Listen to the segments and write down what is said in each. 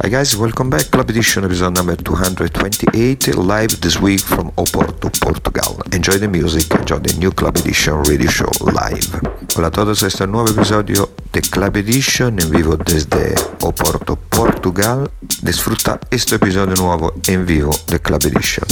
Hi guys, welcome back. Club Edition episode number 228, live this week from Oporto, Portugal. Enjoy the music, enjoy the new Club Edition radio show live. Hola a todos, este nuevo episodio de Club Edition en vivo desde Oporto, Portugal. Disfruta este episodio nuevo en vivo de Club Edition.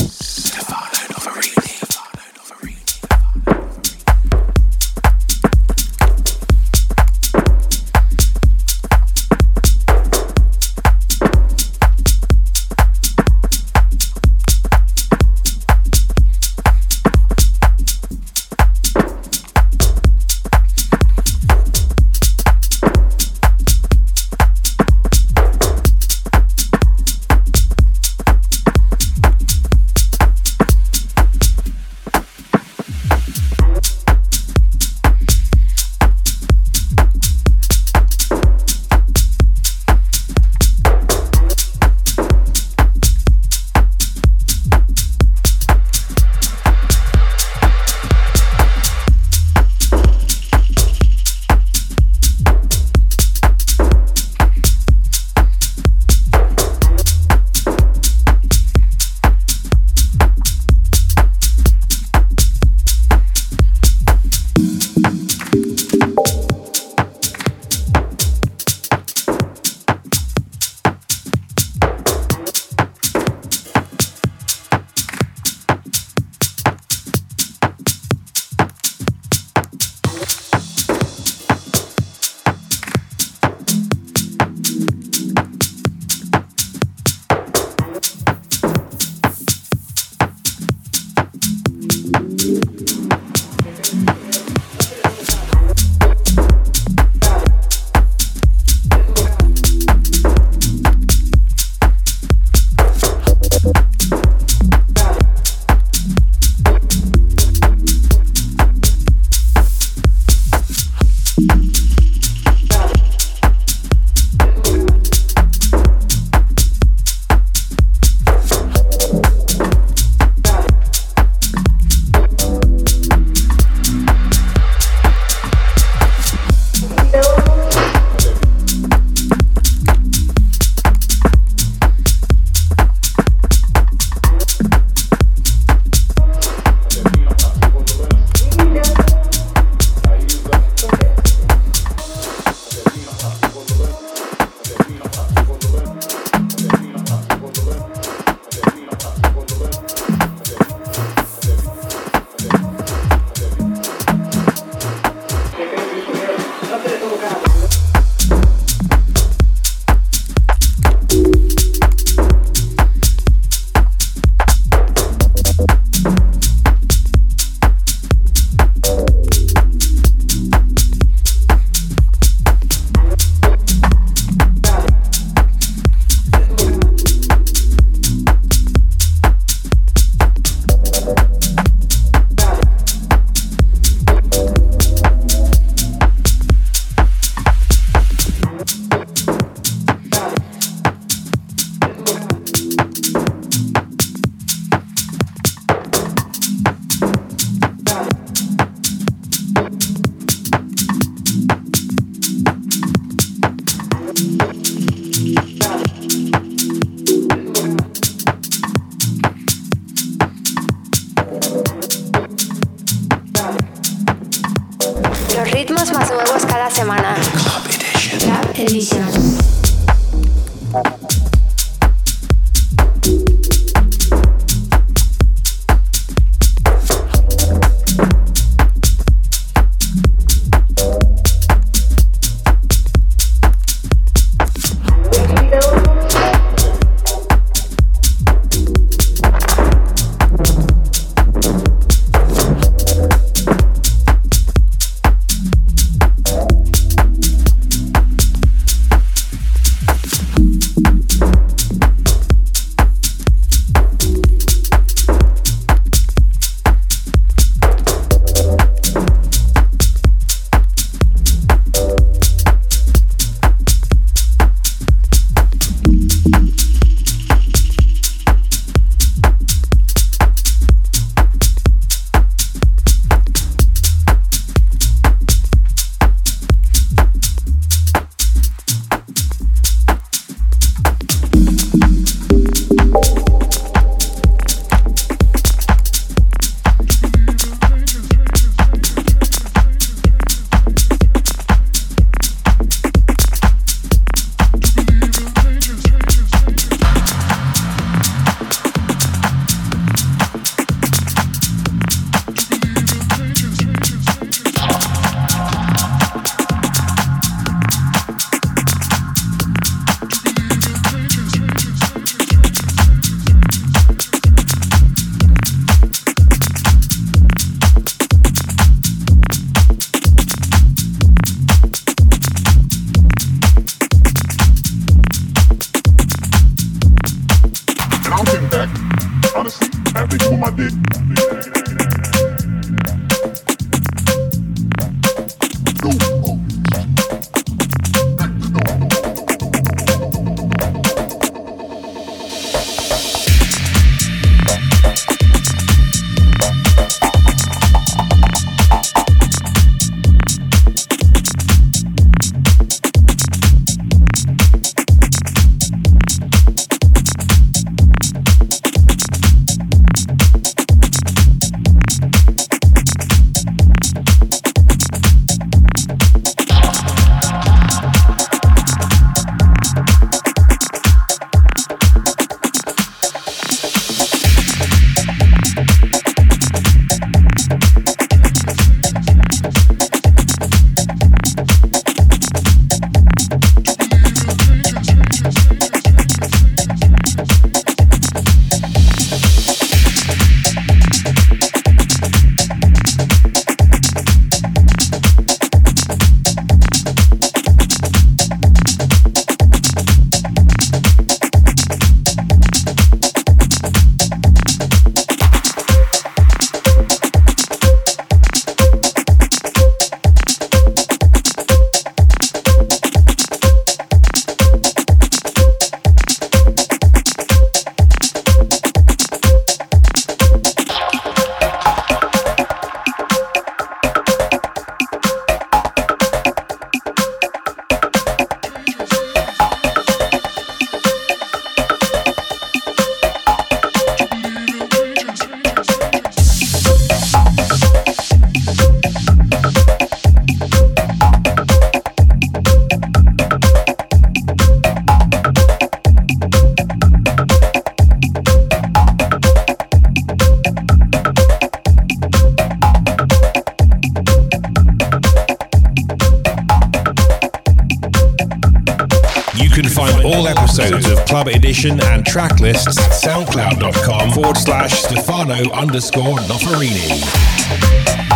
And track lists soundcloud.com forward slash Stefano underscore Noferini.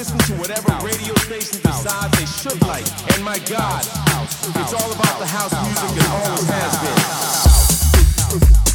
listen to whatever radio station decides they should like. And my God, it's all about the house music and always has been.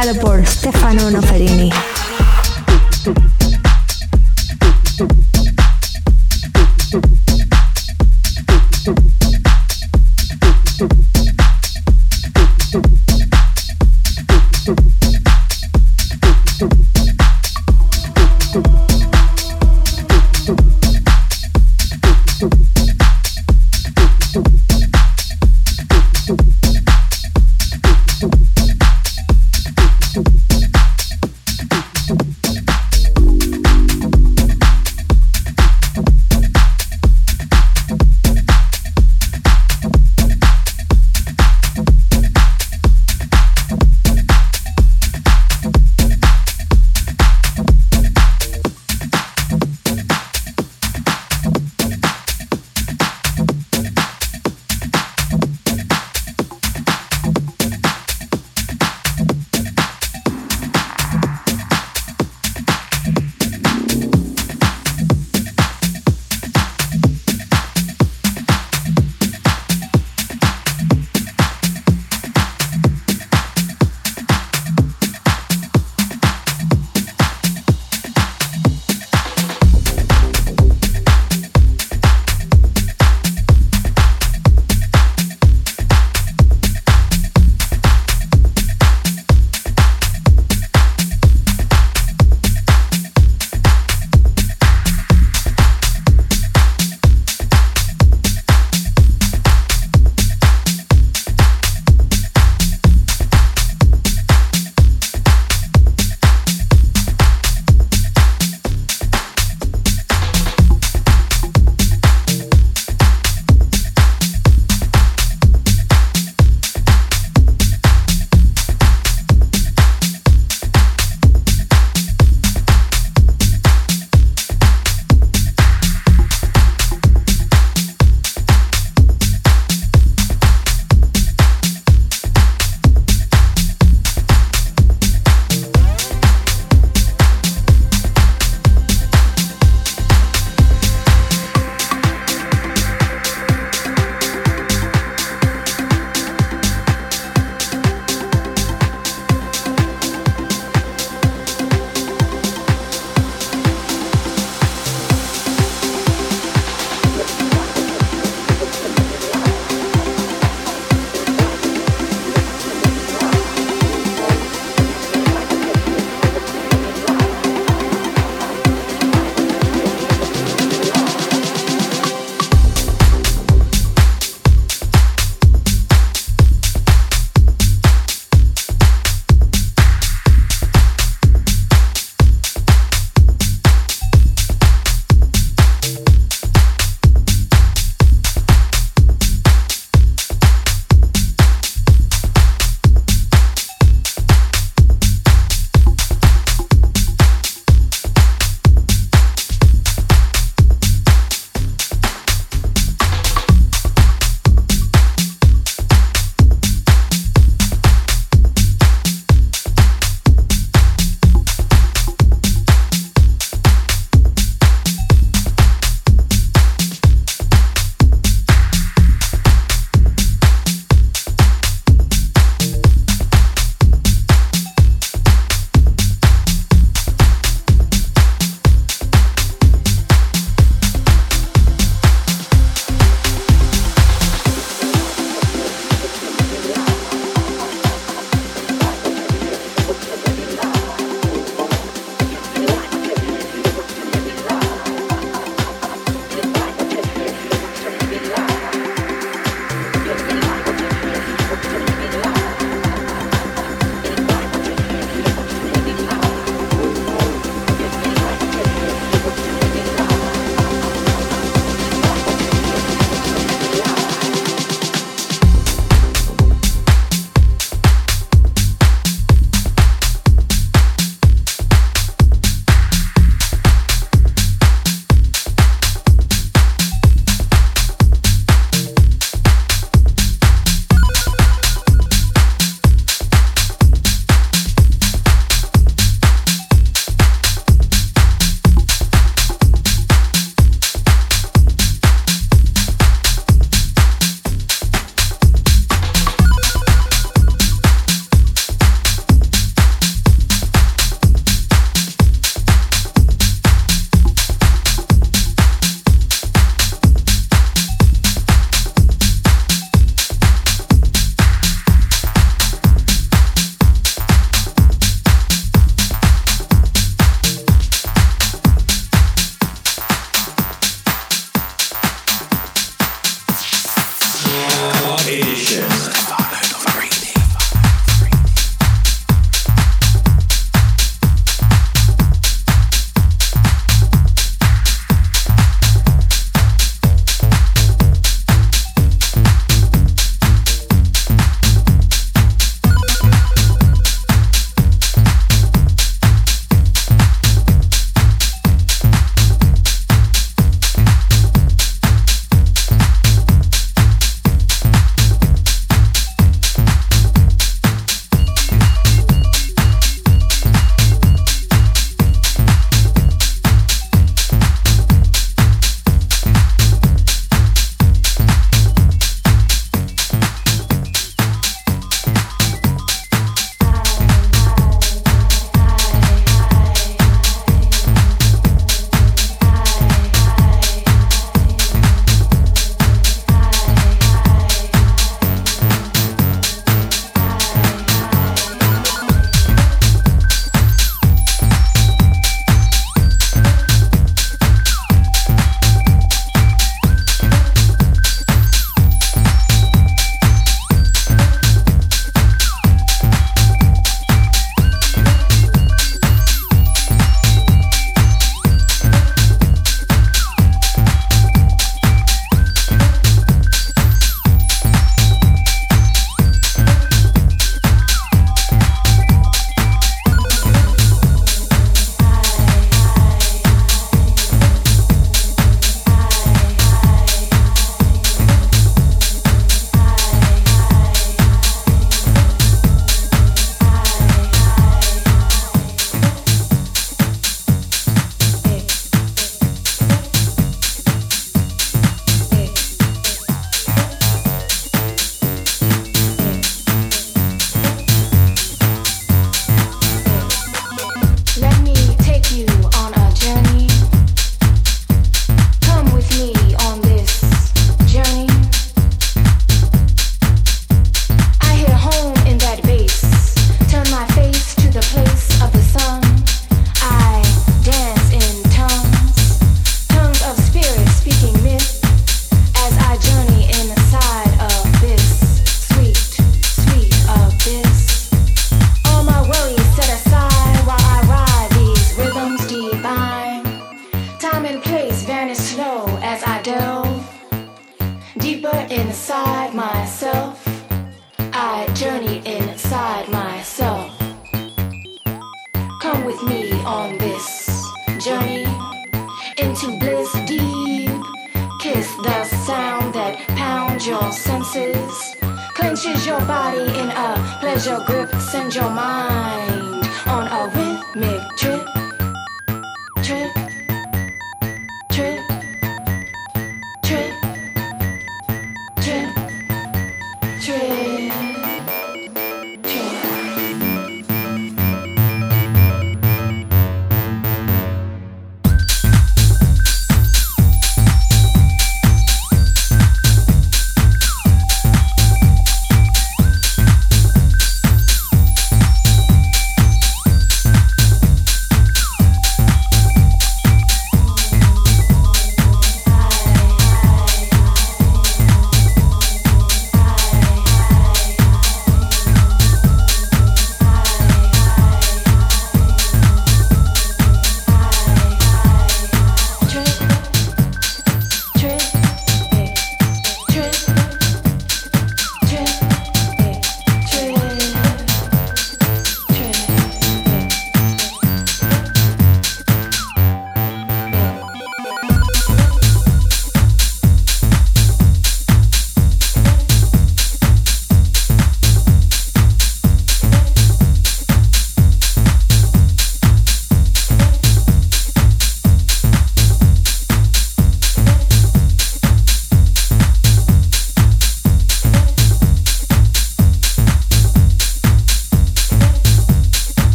editado por Stefan.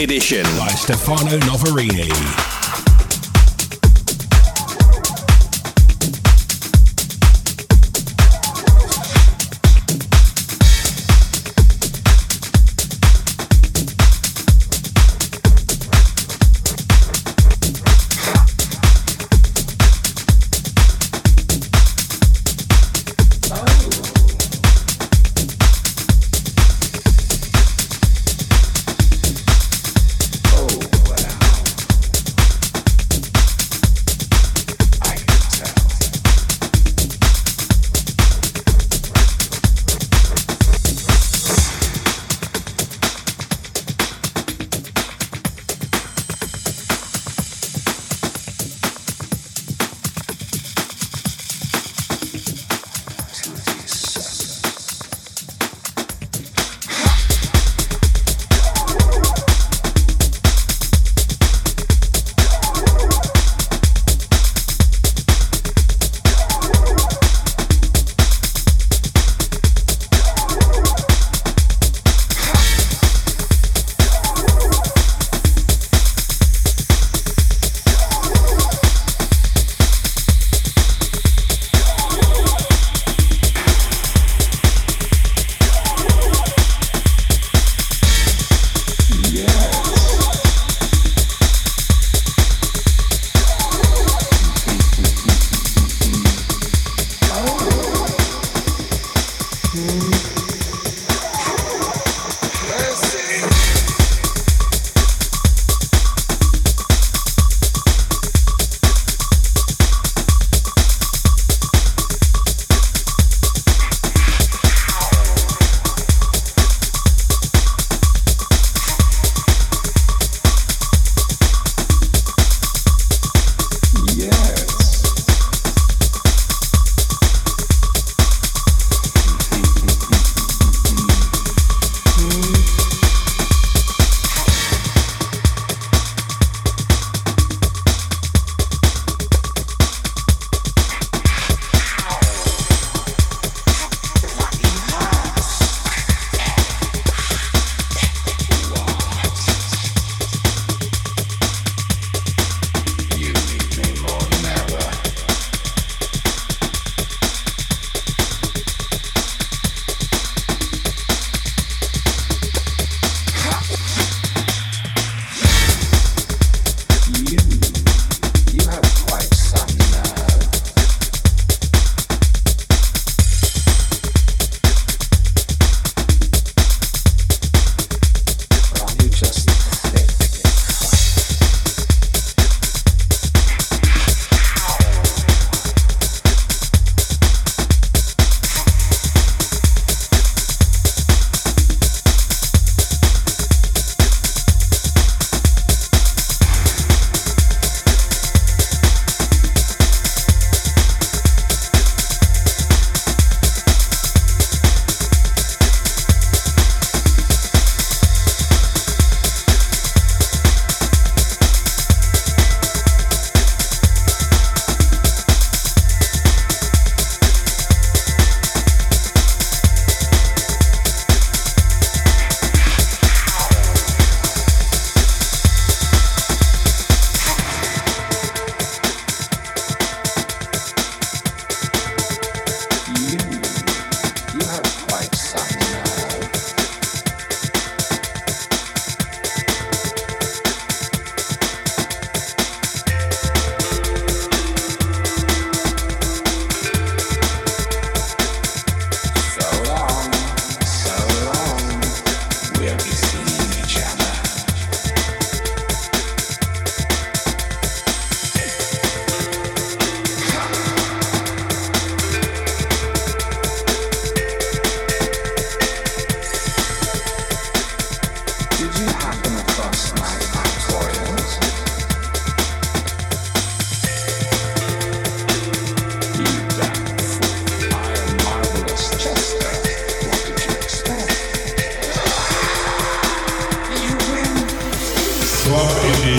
Edition by Stefano Noferini.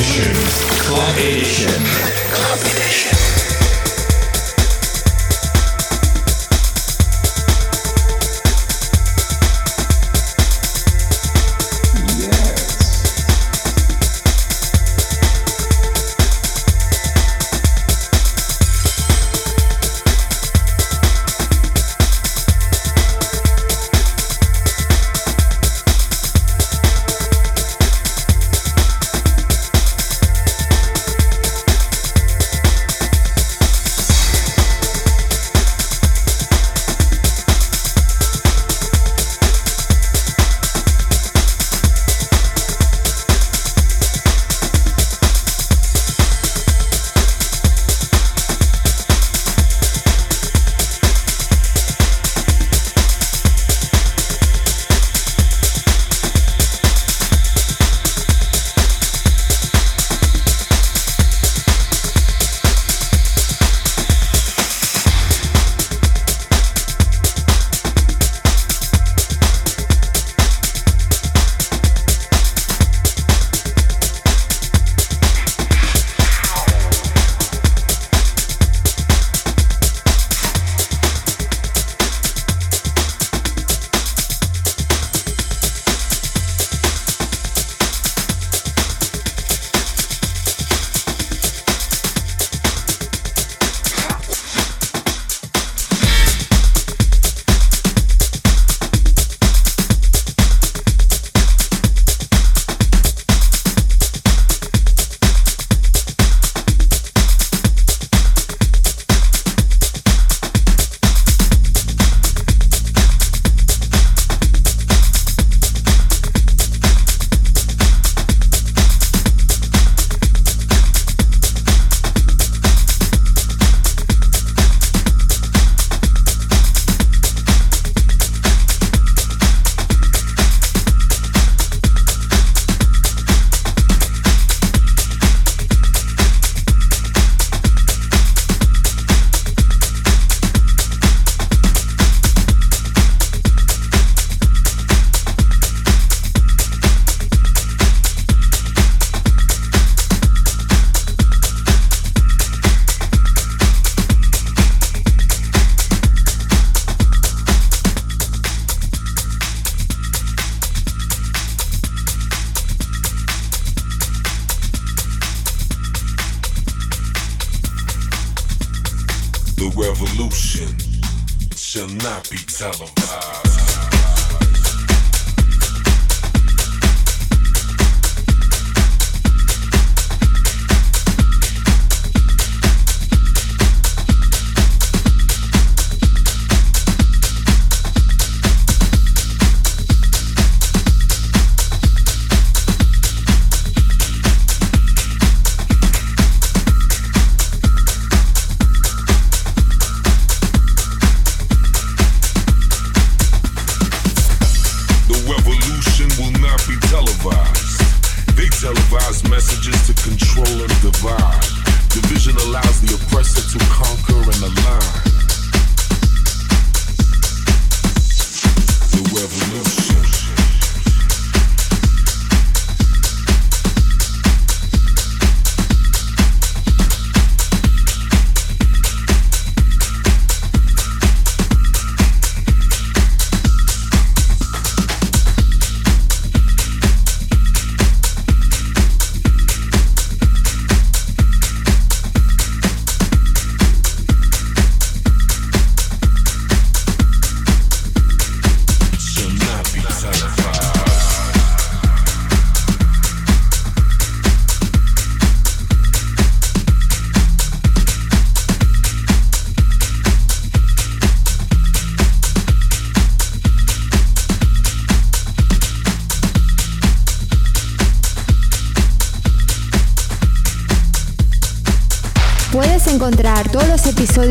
Edition. Club Edition. Club Edition.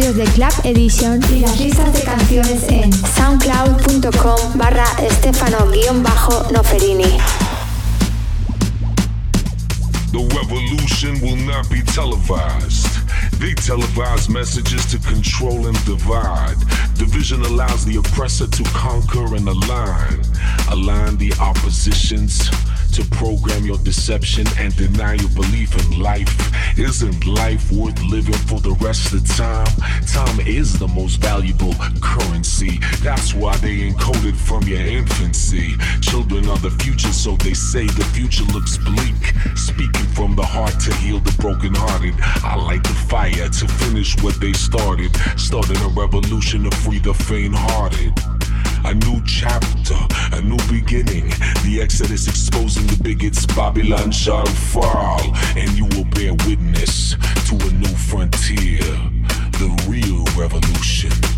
Episodios de Club Edition y las listas de canciones en soundcloud.com barra estefano-noferini. The revolution will not be televised. They televise messages to control and divide. Division allows the oppressor to conquer and align. Align the oppositions to program your deception and deny your belief in life. Isn't life worth living for the rest of time? Time is the most valuable currency. That's why they encoded from your infancy. Children are the future, so they say the future looks bleak. Speaking from the heart to heal the brokenhearted. I light the fire to finish what they started. Starting a revolution to free the faint hearted a new chapter, a new beginning. The Exodus exposing the bigots, Babylon shall fall, and you will bear witness to a new frontier, the real revolution.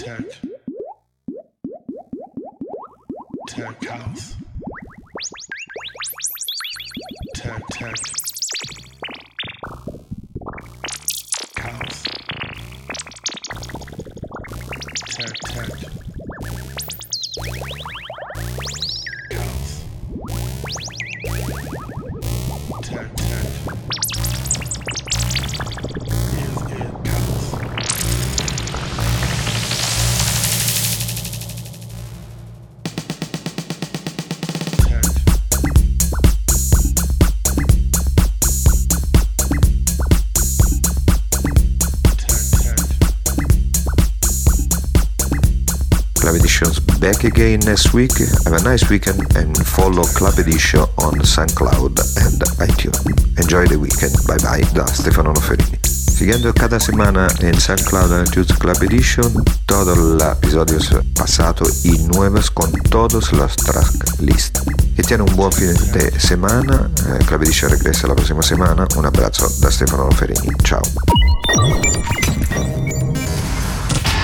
Tech. Tech house. Tech tech. Back again next week. Have a nice weekend and follow Club Edition on SoundCloud and iTunes. Enjoy the weekend. Bye bye da Stefano Noferini. Siguiendo cada semana en SoundCloud and iTunes Club Edition todos los episodios pasados y nuevos con todos los track list. Que tiene un buon fin de semana. Eh, Club Edition regresa la prossima semana. Un abbraccio da Stefano Noferini. Ciao.